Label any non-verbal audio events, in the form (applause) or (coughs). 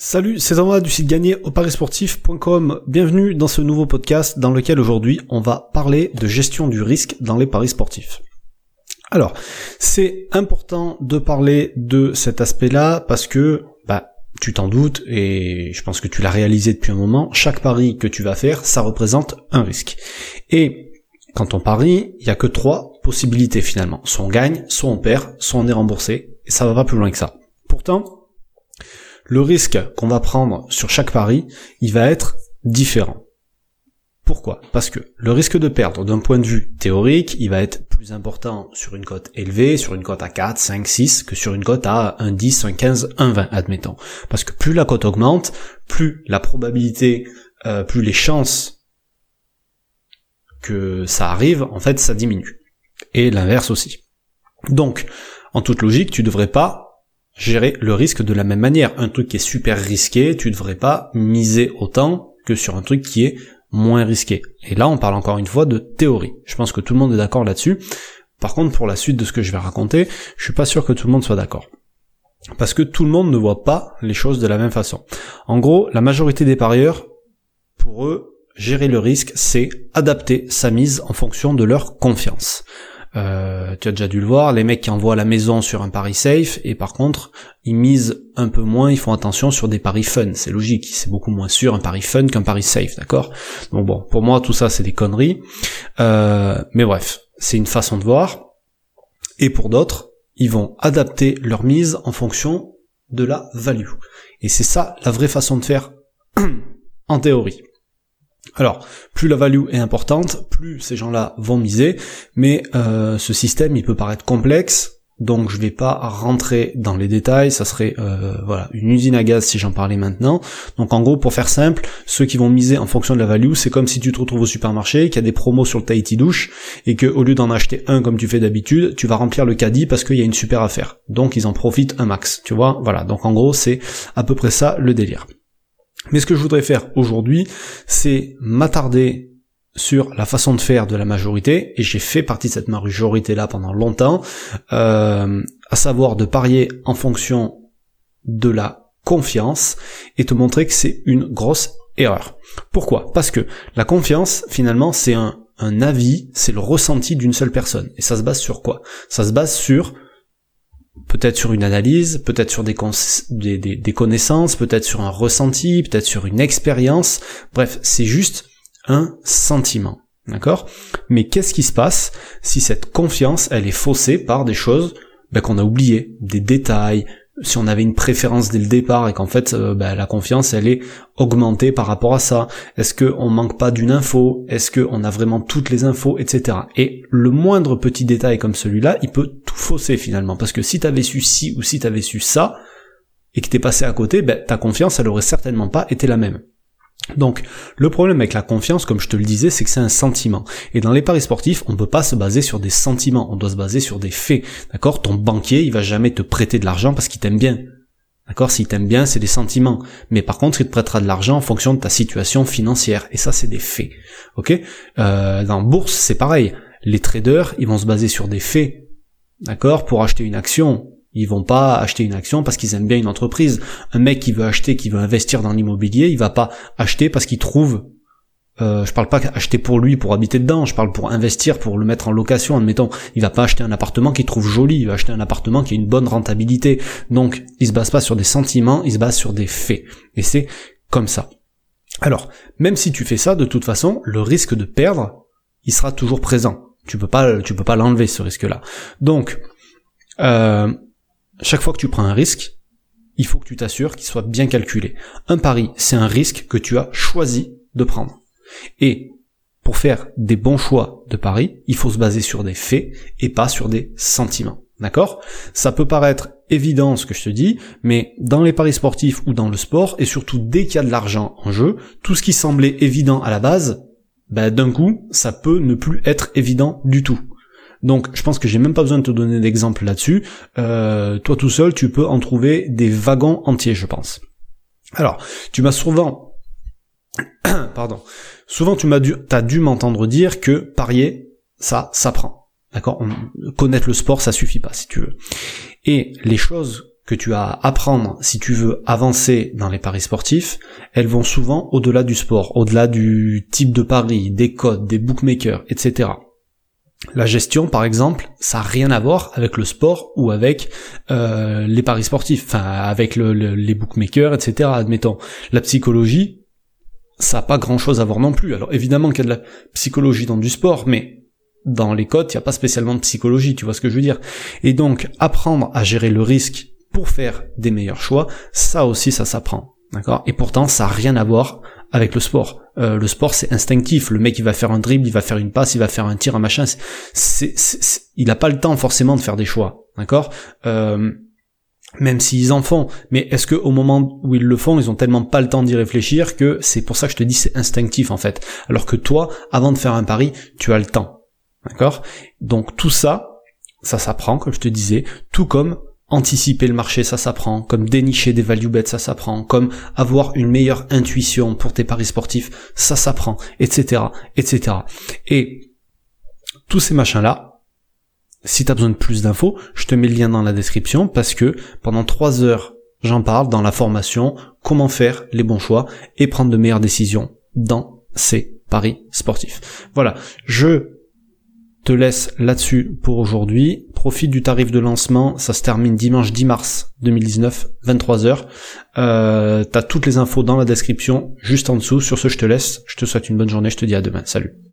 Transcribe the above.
Salut, c'est Thomas du site gagné au parisportif.com. Bienvenue dans ce nouveau podcast dans lequel aujourd'hui on va parler de gestion du risque dans les paris sportifs. Alors, c'est important de parler de cet aspect-là parce que, bah, tu t'en doutes et je pense que tu l'as réalisé depuis un moment, chaque pari que tu vas faire, ça représente un risque. Et quand on parie, il n'y a que trois possibilités finalement. Soit on gagne, soit on perd, soit on est remboursé, et ça va pas plus loin que ça. Pourtant, le risque qu'on va prendre sur chaque pari, il va être différent. Pourquoi? Parce que le risque de perdre d'un point de vue théorique, il va être plus important sur une cote élevée, sur une cote à 4, 5, 6, que sur une cote à 1, 10, 1, 15, 1, 20, admettons. Parce que plus la cote augmente, plus la probabilité, euh, plus les chances que ça arrive, en fait, ça diminue. Et l'inverse aussi. Donc, en toute logique, tu devrais pas gérer le risque de la même manière. Un truc qui est super risqué, tu devrais pas miser autant que sur un truc qui est moins risqué. Et là, on parle encore une fois de théorie. Je pense que tout le monde est d'accord là-dessus. Par contre, pour la suite de ce que je vais raconter, je suis pas sûr que tout le monde soit d'accord. Parce que tout le monde ne voit pas les choses de la même façon. En gros, la majorité des parieurs, pour eux, gérer le risque, c'est adapter sa mise en fonction de leur confiance. Euh, tu as déjà dû le voir, les mecs qui envoient la maison sur un pari safe, et par contre, ils misent un peu moins, ils font attention sur des paris fun, c'est logique, c'est beaucoup moins sûr un pari fun qu'un pari safe, d'accord? Donc bon, pour moi, tout ça, c'est des conneries. Euh, mais bref, c'est une façon de voir. Et pour d'autres, ils vont adapter leur mise en fonction de la value. Et c'est ça la vraie façon de faire (clears throat) en théorie. Alors, plus la value est importante, plus ces gens-là vont miser, mais euh, ce système, il peut paraître complexe, donc je vais pas rentrer dans les détails, ça serait euh, voilà une usine à gaz si j'en parlais maintenant. Donc en gros, pour faire simple, ceux qui vont miser en fonction de la value, c'est comme si tu te retrouves au supermarché, qu'il y a des promos sur le Tahiti douche, et que au lieu d'en acheter un comme tu fais d'habitude, tu vas remplir le caddie parce qu'il y a une super affaire. Donc ils en profitent un max, tu vois? Voilà. Donc en gros, c'est à peu près ça le délire. Mais ce que je voudrais faire aujourd'hui, c'est m'attarder sur la façon de faire de la majorité, et j'ai fait partie de cette majorité-là pendant longtemps, euh, à savoir de parier en fonction de la confiance, et te montrer que c'est une grosse erreur. Pourquoi? Parce que la confiance, finalement, c'est un, un avis, c'est le ressenti d'une seule personne. Et ça se base sur quoi? Ça se base sur peut-être sur une analyse, peut-être sur des, connaissances, peut-être sur un ressenti, peut-être sur une expérience. Bref, c'est juste un sentiment. D'accord? Mais qu'est-ce qui se passe si cette confiance, elle est faussée par des choses ben, qu'on a oubliées, des détails, si on avait une préférence dès le départ et qu'en fait euh, bah, la confiance elle est augmentée par rapport à ça Est-ce qu'on manque pas d'une info? Est-ce qu'on a vraiment toutes les infos, etc. Et le moindre petit détail comme celui-là, il peut tout fausser finalement, parce que si t'avais su ci ou si t'avais su ça et que t'es passé à côté, ben, ta confiance elle aurait certainement pas été la même. Donc, le problème avec la confiance, comme je te le disais, c'est que c'est un sentiment. Et dans les paris sportifs, on ne peut pas se baser sur des sentiments, on doit se baser sur des faits. D'accord? Ton banquier, il va jamais te prêter de l'argent parce qu'il t'aime bien. D'accord? S'il t'aime bien, c'est des sentiments. Mais par contre, il te prêtera de l'argent en fonction de ta situation financière. Et ça, c'est des faits. Ok? Euh, Dans bourse, c'est pareil. Les traders, ils vont se baser sur des faits. D'accord? Pour acheter une action, ils vont pas acheter une action parce qu'ils aiment bien une entreprise. Un mec qui veut acheter, qui veut investir dans l'immobilier, il va pas acheter parce qu'il trouve. Euh, je parle pas acheter pour lui pour habiter dedans, je parle pour investir, pour le mettre en location. Admettons, il va pas acheter un appartement qu'il trouve joli, il va acheter un appartement qui a une bonne rentabilité. Donc, il se base pas sur des sentiments, il se base sur des faits. Et c'est comme ça. Alors, même si tu fais ça, de toute façon, le risque de perdre, il sera toujours présent. Tu peux pas, tu peux pas l'enlever ce risque-là. Donc, euh, chaque fois que tu prends un risque, il faut que tu t'assures qu'il soit bien calculé. Un pari, c'est un risque que tu as choisi de prendre. Et pour faire des bons choix de pari, il faut se baser sur des faits et pas sur des sentiments. D'accord? Ça peut paraître évident ce que je te dis, mais dans les paris sportifs ou dans le sport, et surtout dès qu'il y a de l'argent en jeu, tout ce qui semblait évident à la base, ben, d'un coup, ça peut ne plus être évident du tout. Donc je pense que j'ai même pas besoin de te donner d'exemple là-dessus. Euh, toi tout seul, tu peux en trouver des wagons entiers, je pense. Alors, tu m'as souvent, (coughs) pardon, souvent tu m'as dû, t'as dû m'entendre dire que parier, ça, ça prend. D'accord? Connaître le sport, ça suffit pas, si tu veux. Et les choses que tu as à apprendre si tu veux avancer dans les paris sportifs, elles vont souvent au-delà du sport, au-delà du type de pari, des codes, des bookmakers, etc. La gestion, par exemple, ça n'a rien à voir avec le sport ou avec euh, les paris sportifs, enfin avec les bookmakers, etc. Admettons. La psychologie, ça n'a pas grand-chose à voir non plus. Alors évidemment qu'il y a de la psychologie dans du sport, mais dans les codes, il n'y a pas spécialement de psychologie, tu vois ce que je veux dire. Et donc, apprendre à gérer le risque pour faire des meilleurs choix, ça aussi, ça s'apprend. D'accord? Et pourtant, ça n'a rien à voir avec le sport. Euh, le sport, c'est instinctif. Le mec, il va faire un dribble, il va faire une passe, il va faire un tir, un machin. C'est, il n'a pas le temps forcément de faire des choix. D'accord? Euh, Même s'ils en font. Mais est-ce que au moment où ils le font, ils ont tellement pas le temps d'y réfléchir que c'est pour ça que je te dis c'est instinctif en fait. Alors que toi, avant de faire un pari, tu as le temps. D'accord? Donc tout ça, ça s'apprend, comme je te disais, tout comme anticiper le marché, ça s'apprend, comme dénicher des value bets, ça s'apprend, comme avoir une meilleure intuition pour tes paris sportifs, ça s'apprend, etc., etc. Et tous ces machins-là, si tu as besoin de plus d'infos, je te mets le lien dans la description parce que pendant trois heures, j'en parle dans la formation, comment faire les bons choix et prendre de meilleures décisions dans ces paris sportifs. Voilà, je te laisse là-dessus pour aujourd'hui. Profite du tarif de lancement, ça se termine dimanche 10 mars 2019, 23h. Euh, T'as toutes les infos dans la description, juste en dessous. Sur ce, je te laisse. Je te souhaite une bonne journée, je te dis à demain. Salut.